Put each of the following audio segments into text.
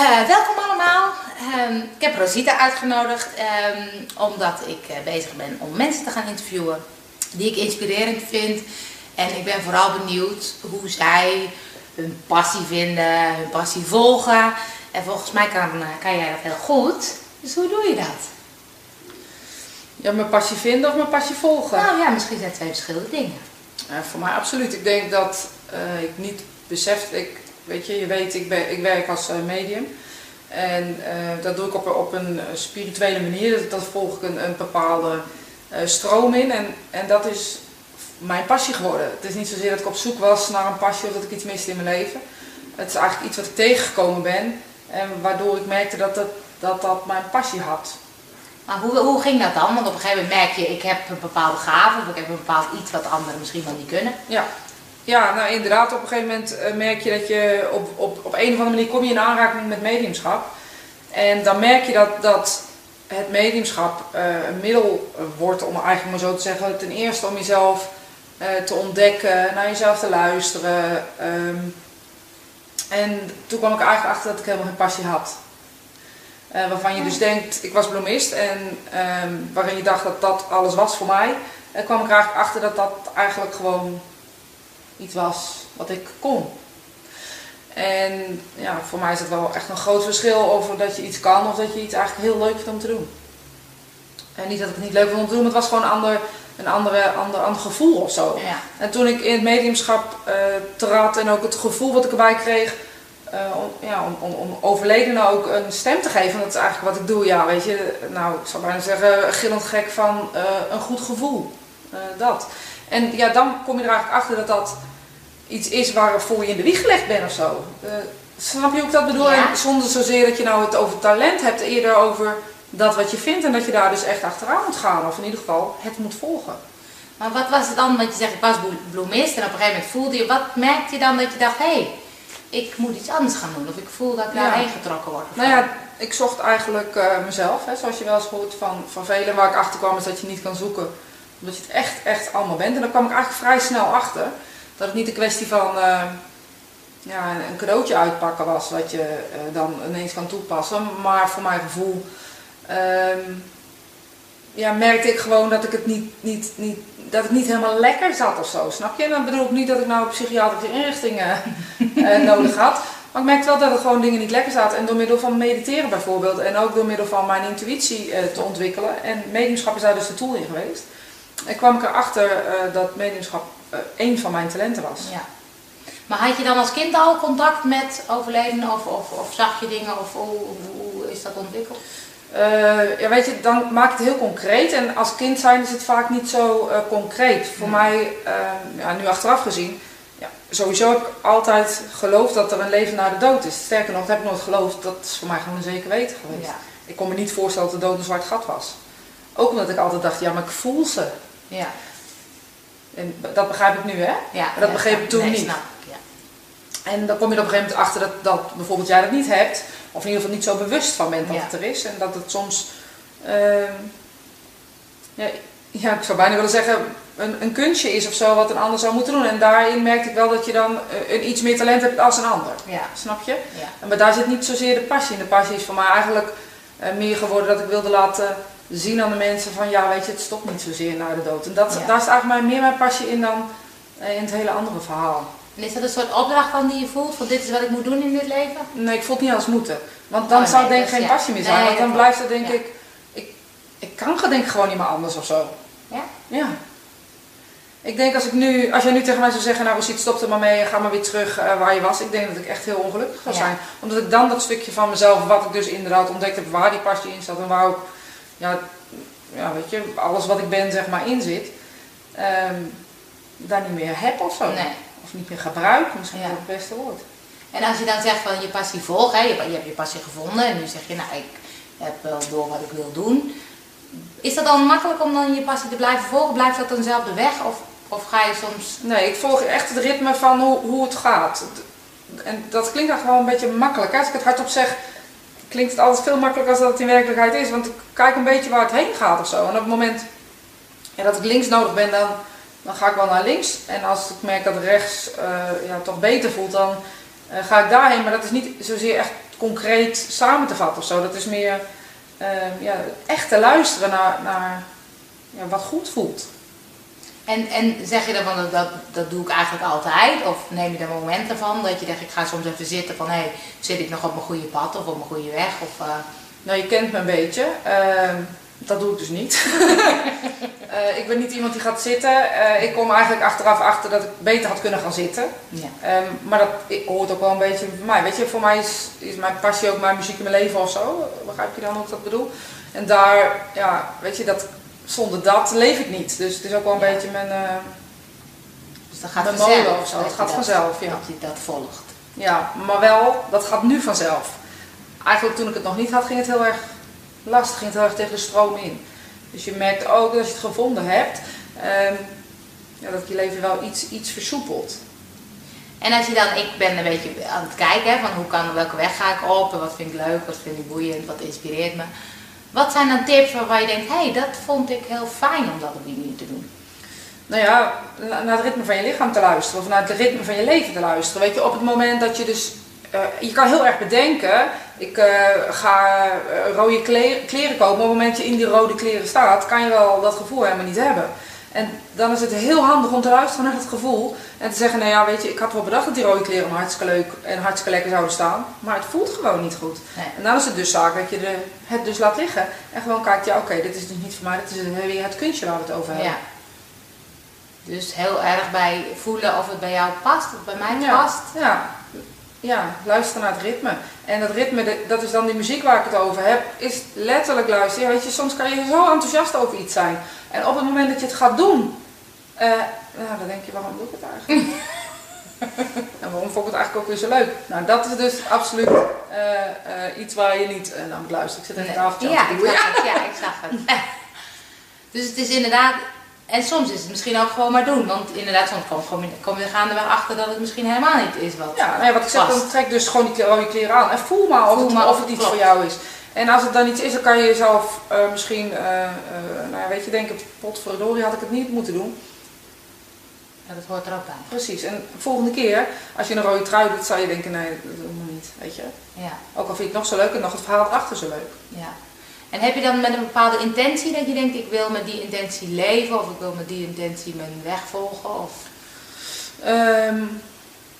Eh, welkom allemaal. Ehm, ik heb Rosita uitgenodigd ehm, omdat ik eh, bezig ben om mensen te gaan interviewen die ik inspirerend vind. En ik ben vooral benieuwd hoe zij hun passie vinden, hun passie volgen. En volgens mij kan, eh, kan jij dat heel goed. Dus hoe doe je dat? Ja, mijn passie vinden of mijn passie volgen? Nou ja, misschien zijn het twee verschillende dingen. Voor mij absoluut. Ik denk dat ik niet besef, ik, weet je, je weet, ik, ben, ik werk als eh, medium. En eh, dat doe ik op, op een spirituele manier. Dat, dat volg ik een, een bepaalde stroom in. En, en dat is mijn passie geworden. Het is niet zozeer dat ik op zoek was naar een passie of dat ik iets miste in mijn leven. Het is eigenlijk iets wat ik tegengekomen ben. En waardoor ik merkte dat dat, dat, dat mijn passie had. Maar hoe, hoe ging dat dan? Want op een gegeven moment merk je, ik heb een bepaalde gave of ik heb een bepaald iets wat anderen misschien wel niet kunnen. Ja, ja nou inderdaad, op een gegeven moment eh, merk je dat je op, op, op een of andere manier kom je in aanraking met mediumschap. En dan merk je dat, dat het mediumschap uh, een middel wordt om eigenlijk maar zo te zeggen, ten eerste om jezelf uh, te ontdekken, naar jezelf te luisteren. Um, en toen kwam ik eigenlijk achter dat ik helemaal geen passie had. Uh, waarvan je dus denkt, ik was bloemist en um, waarin je dacht dat dat alles was voor mij. En kwam ik eigenlijk achter dat dat eigenlijk gewoon iets was wat ik kon. En ja, voor mij is het wel echt een groot verschil over dat je iets kan of dat je iets eigenlijk heel leuk vindt om te doen. En niet dat ik het niet leuk vond om te doen, maar het was gewoon een ander, een andere, ander, ander gevoel of zo. Ja. En toen ik in het mediumschap uh, trad en ook het gevoel wat ik erbij kreeg, uh, om, ja, om, om, om overledenen ook een stem te geven. Dat is eigenlijk wat ik doe. Ja, weet je, nou, ik zou bijna zeggen, gillend gek van uh, een goed gevoel. Uh, dat. En ja, dan kom je er eigenlijk achter dat dat iets is waarvoor je in de wieg gelegd bent of zo. snap je ik dat bedoel? Ja. Zonder zozeer dat je nou het over talent hebt, eerder over dat wat je vindt en dat je daar dus echt achteraan moet gaan. Of in ieder geval het moet volgen. Maar wat was het dan, want je zegt ik was bloemist en op een gegeven moment voelde je, wat merkte je dan dat je dacht, hé, hey, ik moet iets anders gaan doen. Of ik voel dat ik Ja. daarheen getrokken word. Nou ja, ik zocht eigenlijk eh, mezelf. Hè, zoals je wel eens hoort van, van velen. Waar ik achter kwam is dat je niet kan zoeken. Omdat je het echt, echt allemaal bent. En daar kwam ik eigenlijk vrij snel achter. Dat het niet een kwestie van eh, ja, een cadeautje uitpakken was. Wat je eh, dan ineens kan toepassen. Maar voor mijn gevoel ehm, ja, merkte ik gewoon dat ik het niet, niet, niet, dat ik niet helemaal lekker zat of zo. Snap je? En dan bedoel ik niet dat ik nou psychiatrische inrichting eh, nodig had. Maar ik merkte wel dat er gewoon dingen niet lekker zaten. En door middel van mediteren bijvoorbeeld. En ook door middel van mijn intuïtie te ontwikkelen. En mediumschap is daar dus de tool in geweest. En kwam ik erachter dat mediumschap eh één van mijn talenten was. Ja. Maar had je dan als kind al contact met overledenen of, of, of zag je dingen of hoe, hoe is dat ontwikkeld? Eh, ja, weet je, dan maak ik het heel concreet. En als kind zijn is het vaak niet zo eh, concreet. Voor mij, ja, nu achteraf gezien, ja, sowieso heb ik altijd geloofd dat er een leven na de dood is. Sterker nog, dat heb ik nooit geloofd. Dat is voor mij gewoon een zeker weten geweest. Ja. Ik kon me niet voorstellen dat de dood een zwart gat was. Ook omdat ik altijd dacht, ja, maar ik voel ze. Ja. En dat begrijp ik nu, hè? ja. dat ja, begreep ik toen nee, niet. snap ik, ja. En dan kom je er op een gegeven moment achter dat, dat bijvoorbeeld jij dat niet hebt. Of in ieder geval niet zo bewust van bent dat Ja. het er is. En dat het soms, ehm, ja, ja, ik zou bijna willen zeggen, een, een kunstje is of zo wat een ander zou moeten doen. En daarin merkte ik wel dat je dan eh, een iets meer talent hebt als een ander. Ja. Snap je? Ja. En Maar daar zit niet zozeer de passie in. De passie is voor mij eigenlijk eh, meer geworden dat ik wilde laten zien aan de mensen van ja, weet je, het stopt niet zozeer naar de dood. En dat, Ja. daar is eigenlijk meer mijn passie in dan eh, in het hele andere verhaal. En is dat een soort opdracht dan die je voelt? Van dit is wat ik moet doen in dit leven? Nee, ik voel het niet als moeten. Want dan Oh, zou nee, denk ik is- geen ja. passie meer zijn. Nee, want dan blijft het denk Ja. ik, ik... Ik kan denk ik gewoon niet meer anders of zo. Ja? Ja. Ik denk als ik nu, als jij nu tegen mij zou zeggen, nou Rosiet, stop er maar mee ga maar weer terug eh, waar je was. Ik denk dat ik echt heel ongelukkig zou zijn. Omdat ik dan dat stukje van mezelf, wat ik dus inderdaad ontdekt heb, waar die passie in zat en waar ook, ja, ja weet je, alles wat ik ben zeg maar in zit, ehm, daar niet meer heb of zo. Nee. Of niet meer gebruik, misschien Ja. het beste woord. En als je dan zegt van je passie volgt, hè, je, je hebt je passie gevonden en nu zeg je nou ik heb wel door wat ik wil doen. Is dat dan makkelijk om dan je passie te blijven volgen? Blijft dat dezelfde weg of, of ga je soms... Nee, ik volg echt het ritme van hoe, hoe het gaat. En dat klinkt dan gewoon een beetje makkelijk. hè. Als ik het hardop zeg, klinkt het altijd veel makkelijker dan dat het in werkelijkheid is. Want ik kijk een beetje waar het heen gaat of zo. En op het moment dat ik links nodig ben, dan, dan ga ik wel naar links. En als ik merk dat rechts eh, ja, toch beter voelt, dan eh, ga ik daarheen. Maar dat is niet zozeer echt concreet samen te vatten of zo. Dat is meer ehm, ja, echt te luisteren naar, naar ja, wat goed voelt. En, en zeg je dan van dat, dat, doe ik eigenlijk altijd? Of neem je er momenten van dat je denkt ik ga soms even zitten van hé, hey, zit ik nog op mijn goede pad of op mijn goede weg? Of, uh... Nou, je kent me een beetje. Ehm, dat doe ik dus niet. uh, ik ben niet iemand die gaat zitten. Uh, ik kom eigenlijk achteraf achter dat ik beter had kunnen gaan zitten. Ja. Um, maar dat hoort ook wel een beetje bij mij. Weet je, voor mij is, is mijn passie ook mijn muziek in mijn leven of zo. Begrijp je dan hoe ik dat bedoel? En daar, ja, weet je, dat, zonder dat leef ik niet. Dus het is ook wel een ja. beetje mijn, uh, dus dat gaat mijn molen of zo. Het gaat vanzelf, ja. Dat je dat volgt. Ja, maar wel, dat gaat nu vanzelf. Eigenlijk toen ik het nog niet had, ging het heel erg lastig, ging het heel erg tegen de stroom in. Dus je merkt ook dat als je het gevonden hebt, um, ja, dat je leven wel iets, iets versoepelt. En als je dan, ik ben een beetje aan het kijken hè, van hoe kan, welke weg ga ik op, wat vind ik leuk, wat vind ik boeiend, wat inspireert me. Wat zijn dan tips waarvan je denkt, hé, hey, dat vond ik heel fijn om dat op die manier te doen? Nou ja, naar het ritme van je lichaam te luisteren of naar het ritme van je leven te luisteren. Weet je, op het moment dat je dus uh, je kan heel erg bedenken, ik uh, ga uh, rode kleren, kopen. Op het moment dat je in die rode kleren staat, kan je wel dat gevoel helemaal niet hebben. En dan is het heel handig om te luisteren naar het gevoel. En te zeggen, nou ja, weet je, ik had wel bedacht dat die rode kleren hartstikke leuk en hartstikke lekker zouden staan. Maar het voelt gewoon niet goed. Nee. En dan is het dus zaak dat je de, het dus laat liggen. En gewoon kijkt, ja oké, dit is dus niet voor mij. Dit is weer het kunstje waar we het over hebben. Ja. Dus heel erg bij voelen of het bij jou past, of bij mij past. Ja, ja, luisteren naar het ritme. En dat ritme, dat is dan die muziek waar ik het over heb, is letterlijk luisteren. Ja, weet je, soms kan je zo enthousiast over iets zijn. En op het moment dat je het gaat doen, uh, nou, dan denk je, waarom doe ik het eigenlijk? en waarom vond ik het eigenlijk ook weer zo leuk? Nou, dat is dus absoluut uh, uh, iets waar je niet naar moet luisteren. Ik zit even nee. te ja, ik zag het, ja, ik zag het. dus het is inderdaad en soms is het misschien ook gewoon maar doen. Want inderdaad, soms kom, kom je gaandeweg achter dat het misschien helemaal niet is wat Ja, nou wat ik zeg, dan trek dus gewoon die rode kleren aan. En voel maar of, voel het, maar of het iets voor jou is. En als het dan iets is, dan kan je jezelf uh, misschien, uh, uh, nou ja, weet je, denken, potverdorie had ik het niet moeten doen. Ja, dat hoort er ook bij. Precies. En de volgende keer, als je een rode trui doet, zou je denken, nee, dat doen we niet, weet je. Ja. Ook al vind je het nog zo leuk en nog het verhaal erachter zo leuk. Ja. En heb je dan met een bepaalde intentie dat je denkt, ik wil met die intentie leven of ik wil met die intentie mijn weg volgen? Of? Um,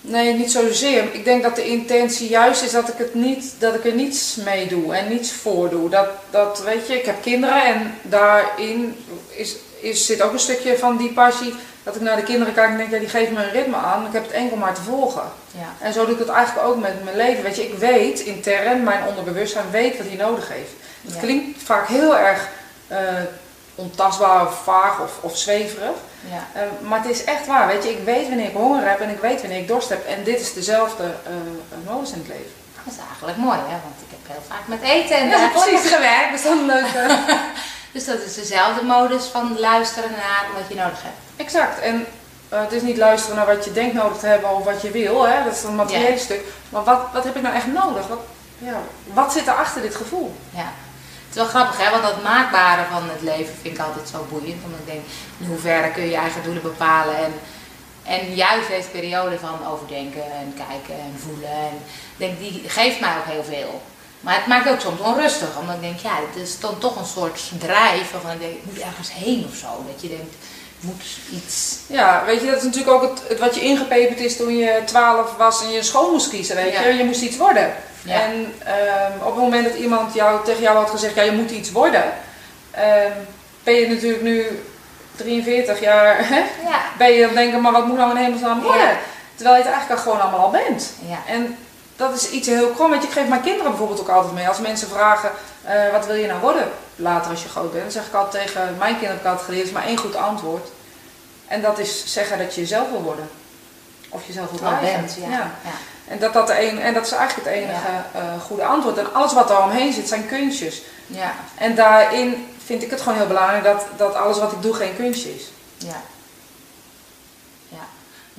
nee, niet zozeer. Ik denk dat de intentie juist is dat ik, het niet, dat ik er niets mee doe en niets voor doe. Dat, dat weet je, ik heb kinderen en daarin is, is, zit ook een stukje van die passie. Dat ik naar de kinderen kijk en denk, ja, die geven me een ritme aan. Ik heb het enkel maar te volgen. Ja. En zo doe ik het eigenlijk ook met mijn leven. Weet je, ik weet intern, mijn onderbewustzijn weet wat hij nodig heeft. Het klinkt vaak heel erg uh, ontastbaar of vaag of, of zweverig. Ja. Uh, maar het is echt waar. Weet je, ik weet wanneer ik honger heb en ik weet wanneer ik dorst heb. En dit is dezelfde uh, modus in het leven. Dat is eigenlijk mooi, hè? want ik heb heel vaak met eten en ja, precies gewerkt. Dat is dan leuk. dus dat is dezelfde modus van luisteren naar wat je nodig hebt. Exact. En het is niet luisteren naar wat je denkt nodig te hebben of wat je wil. Hè? Dat is een materiële stuk. Maar wat, wat heb ik nou echt nodig? Wat, ja, wat zit er achter dit gevoel? Ja. Het is wel grappig, hè? want dat maakbare van het leven vind ik altijd zo boeiend. Omdat ik denk, in hoeverre kun je je eigen doelen bepalen. En, en juist deze periode van overdenken en kijken en voelen. En denk, die geeft mij ook heel veel. Maar het maakt ook soms onrustig. Omdat ik denk, ja, het is dan toch een soort drijf waarvan ik denk, ik moet ergens heen of zo. Dat je denkt, moet iets. Ja, weet je, dat is natuurlijk ook het, wat je ingepeperd is toen je 12 was en je school moest kiezen. Weet je, je moest iets worden. En um, op het moment dat iemand jou, tegen jou had gezegd, ja, je moet iets worden, um, ben je natuurlijk nu 43 jaar, hè? Ja. ben je dan denken, maar wat moet nou in hemelsnaam worden? Terwijl je het eigenlijk al gewoon allemaal al bent. En dat is iets heel krom. Je, ik geef mijn kinderen bijvoorbeeld ook altijd mee. Als mensen vragen, uh, wat wil je nou worden later als je groot bent? Dan zeg ik altijd tegen mijn kinderen, heb ik altijd geleerd, is maar één goed antwoord. En dat is zeggen dat je jezelf wil worden. Of jezelf wil blijven. ja. ja. En dat, dat, de een, en dat is eigenlijk het enige uh, goede antwoord. En alles wat daar omheen zit zijn kunstjes. Ja. En daarin vind ik het gewoon heel belangrijk dat, dat alles wat ik doe geen kunstje is. Ja.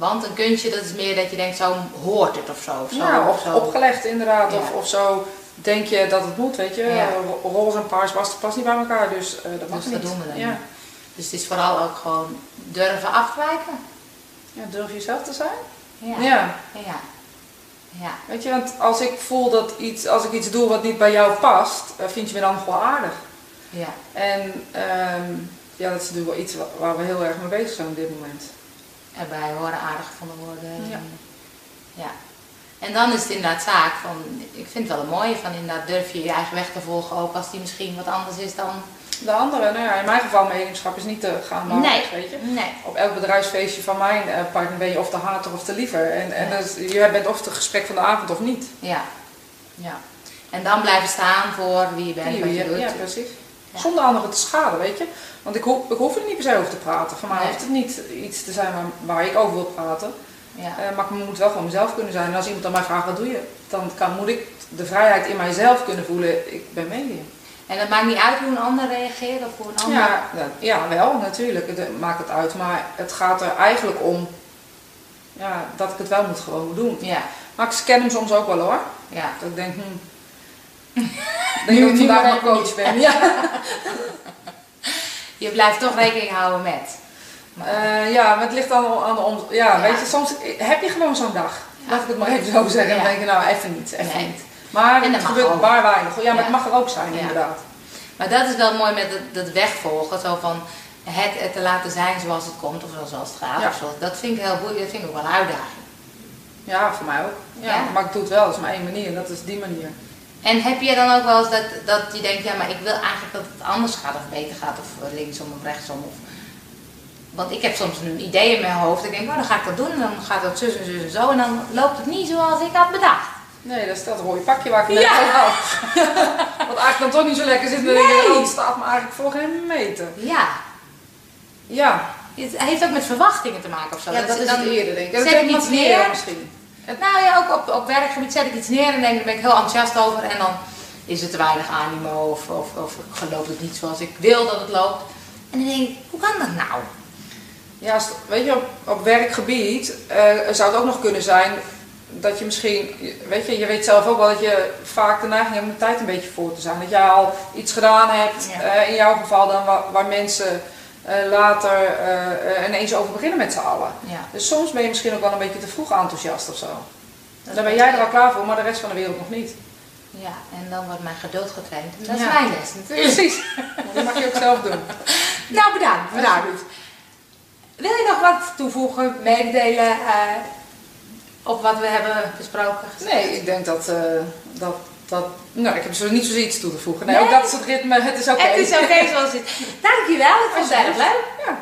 Want een kunstje dat is meer dat je denkt, zo hoort het of zo. Of zo ja, of, zo. opgelegd inderdaad. Of, of zo denk je dat het moet, weet je. Ja. Roze en paars past, past niet bij elkaar, dus uh, dat mag dus niet. doen we dan. Ja. Dus het is vooral ook gewoon durven afwijken. Ja, durf jezelf te zijn. Ja. ja. ja. Ja. Weet je, want als ik voel dat iets, als ik iets doe wat niet bij jou past, eh, vind je me dan gewoon aardig. Ja. En ehm, ja, dat is natuurlijk wel iets wa- waar we heel erg mee bezig zijn op dit moment. Erbij horen aardig gevonden worden. Ja. ja. En dan is het inderdaad zaak van, ik vind het wel een mooie van inderdaad durf je je eigen weg te volgen ook als die misschien wat anders is dan... De andere, nou ja, in mijn geval mediumschap is niet te gaan maar Nee. weet je. Nee. Op elk bedrijfsfeestje van mijn eh, partner ben je of de hater of de liever. En, en dus, je bent of het gesprek van de avond of niet. Ja. Ja. En dan blijven staan voor wie je bent, wat je doet. ja, precies. Ja. Zonder anderen te schaden, weet je. Want ik, ho ik hoef er niet per se over te praten. Voor mij Nee. hoeft het niet iets te zijn waar, waar ik over wil praten. Ja. Eh, maar ik moet wel gewoon mezelf kunnen zijn. En als iemand aan mij vraagt, wat doe je? Dan kan, moet ik de vrijheid in mijzelf kunnen voelen. Ik ben medium. En dat maakt niet uit hoe een ander reageert of hoe een ander... Ja, ja, wel, natuurlijk. Het maakt het uit. Maar het gaat er eigenlijk om ja, dat ik het wel moet gewoon doen. Ja. Maar ik scan hem soms ook wel hoor. ja. Dat ik denk, hm. denk Nu- dat ik nu vandaag coach ben. Ja. Je blijft toch rekening houden met. Eh, ja, maar het ligt dan aan de om... Ja, Ja. weet je, soms heb je gewoon zo'n dag. Ja. Laat ik het maar even zo zeggen. Dan denk je, nou, even niet, even Nee. niet. Maar En dat het gebeurt ook. maar weinig. Ja, maar het mag er ook zijn, inderdaad. Maar dat is wel mooi met het, dat wegvolgen. Zo van het, te laten zijn zoals het komt of zoals het gaat. Ja. Of zoals, dat vind ik heel boeiend. Dat vind ik ook wel een uitdaging. Ja, voor mij ook. Ja, Ja. Maar ik doe het wel, dat is maar één manier. Dat is die manier. En heb je dan ook wel eens dat, dat je denkt, ja, maar ik wil eigenlijk dat het anders gaat of beter gaat of eh, linksom of rechtsom? Of... Want ik heb soms een idee in mijn hoofd. Ik denk, oh, dan ga ik dat doen en dan gaat dat zus en zus en zo. En dan loopt het niet zoals ik had bedacht. Nee, dat is dat rode pakje waar ik net Ja. over had. Wat eigenlijk dan toch niet zo lekker zit. Dan denk ik, oh, staat me eigenlijk voor geen meter. Ja, Ja, het heeft ook met verwachtingen te maken of zo. ja dat is dan- het eerder denk ik. Dat ik iets meer misschien. Nou ja, ook op, op werkgebied zet ik iets neer en denk, daar ben ik heel enthousiast over. En dan is er te weinig animo of, of, of loopt het niet zoals ik wil dat het loopt. En dan denk ik, hoe kan dat nou? Ja, weet je, op, op werkgebied eh, zou het ook nog kunnen zijn dat je misschien, weet je, je weet zelf ook wel dat je vaak de neiging hebt om de tijd een beetje voor te zijn. Dat jij al iets gedaan hebt, Ja. eh, in jouw geval dan, waar, waar mensen later eh, eh, ineens over beginnen met z'n allen. Ja. Dus soms ben je misschien ook wel een beetje te vroeg enthousiast of zo. Dan ben jij er al klaar voor, maar de rest van de wereld nog niet. Ja, en dan wordt mijn geduld getraind. Dat is Ja. mijn les natuurlijk. Precies. Dat mag je ook zelf doen. Nou, bedankt. bedankt. Wil je nog wat toevoegen, mededelen eh, op wat we hebben besproken? Nee, ik denk dat, eh, dat, dat nou, ik heb zo niet zozeer iets toe te voegen. Nee, Nee. ook dat is het ritme, het is oké. Het is oké zoals het is. Dankjewel, het erg leuk. Ja,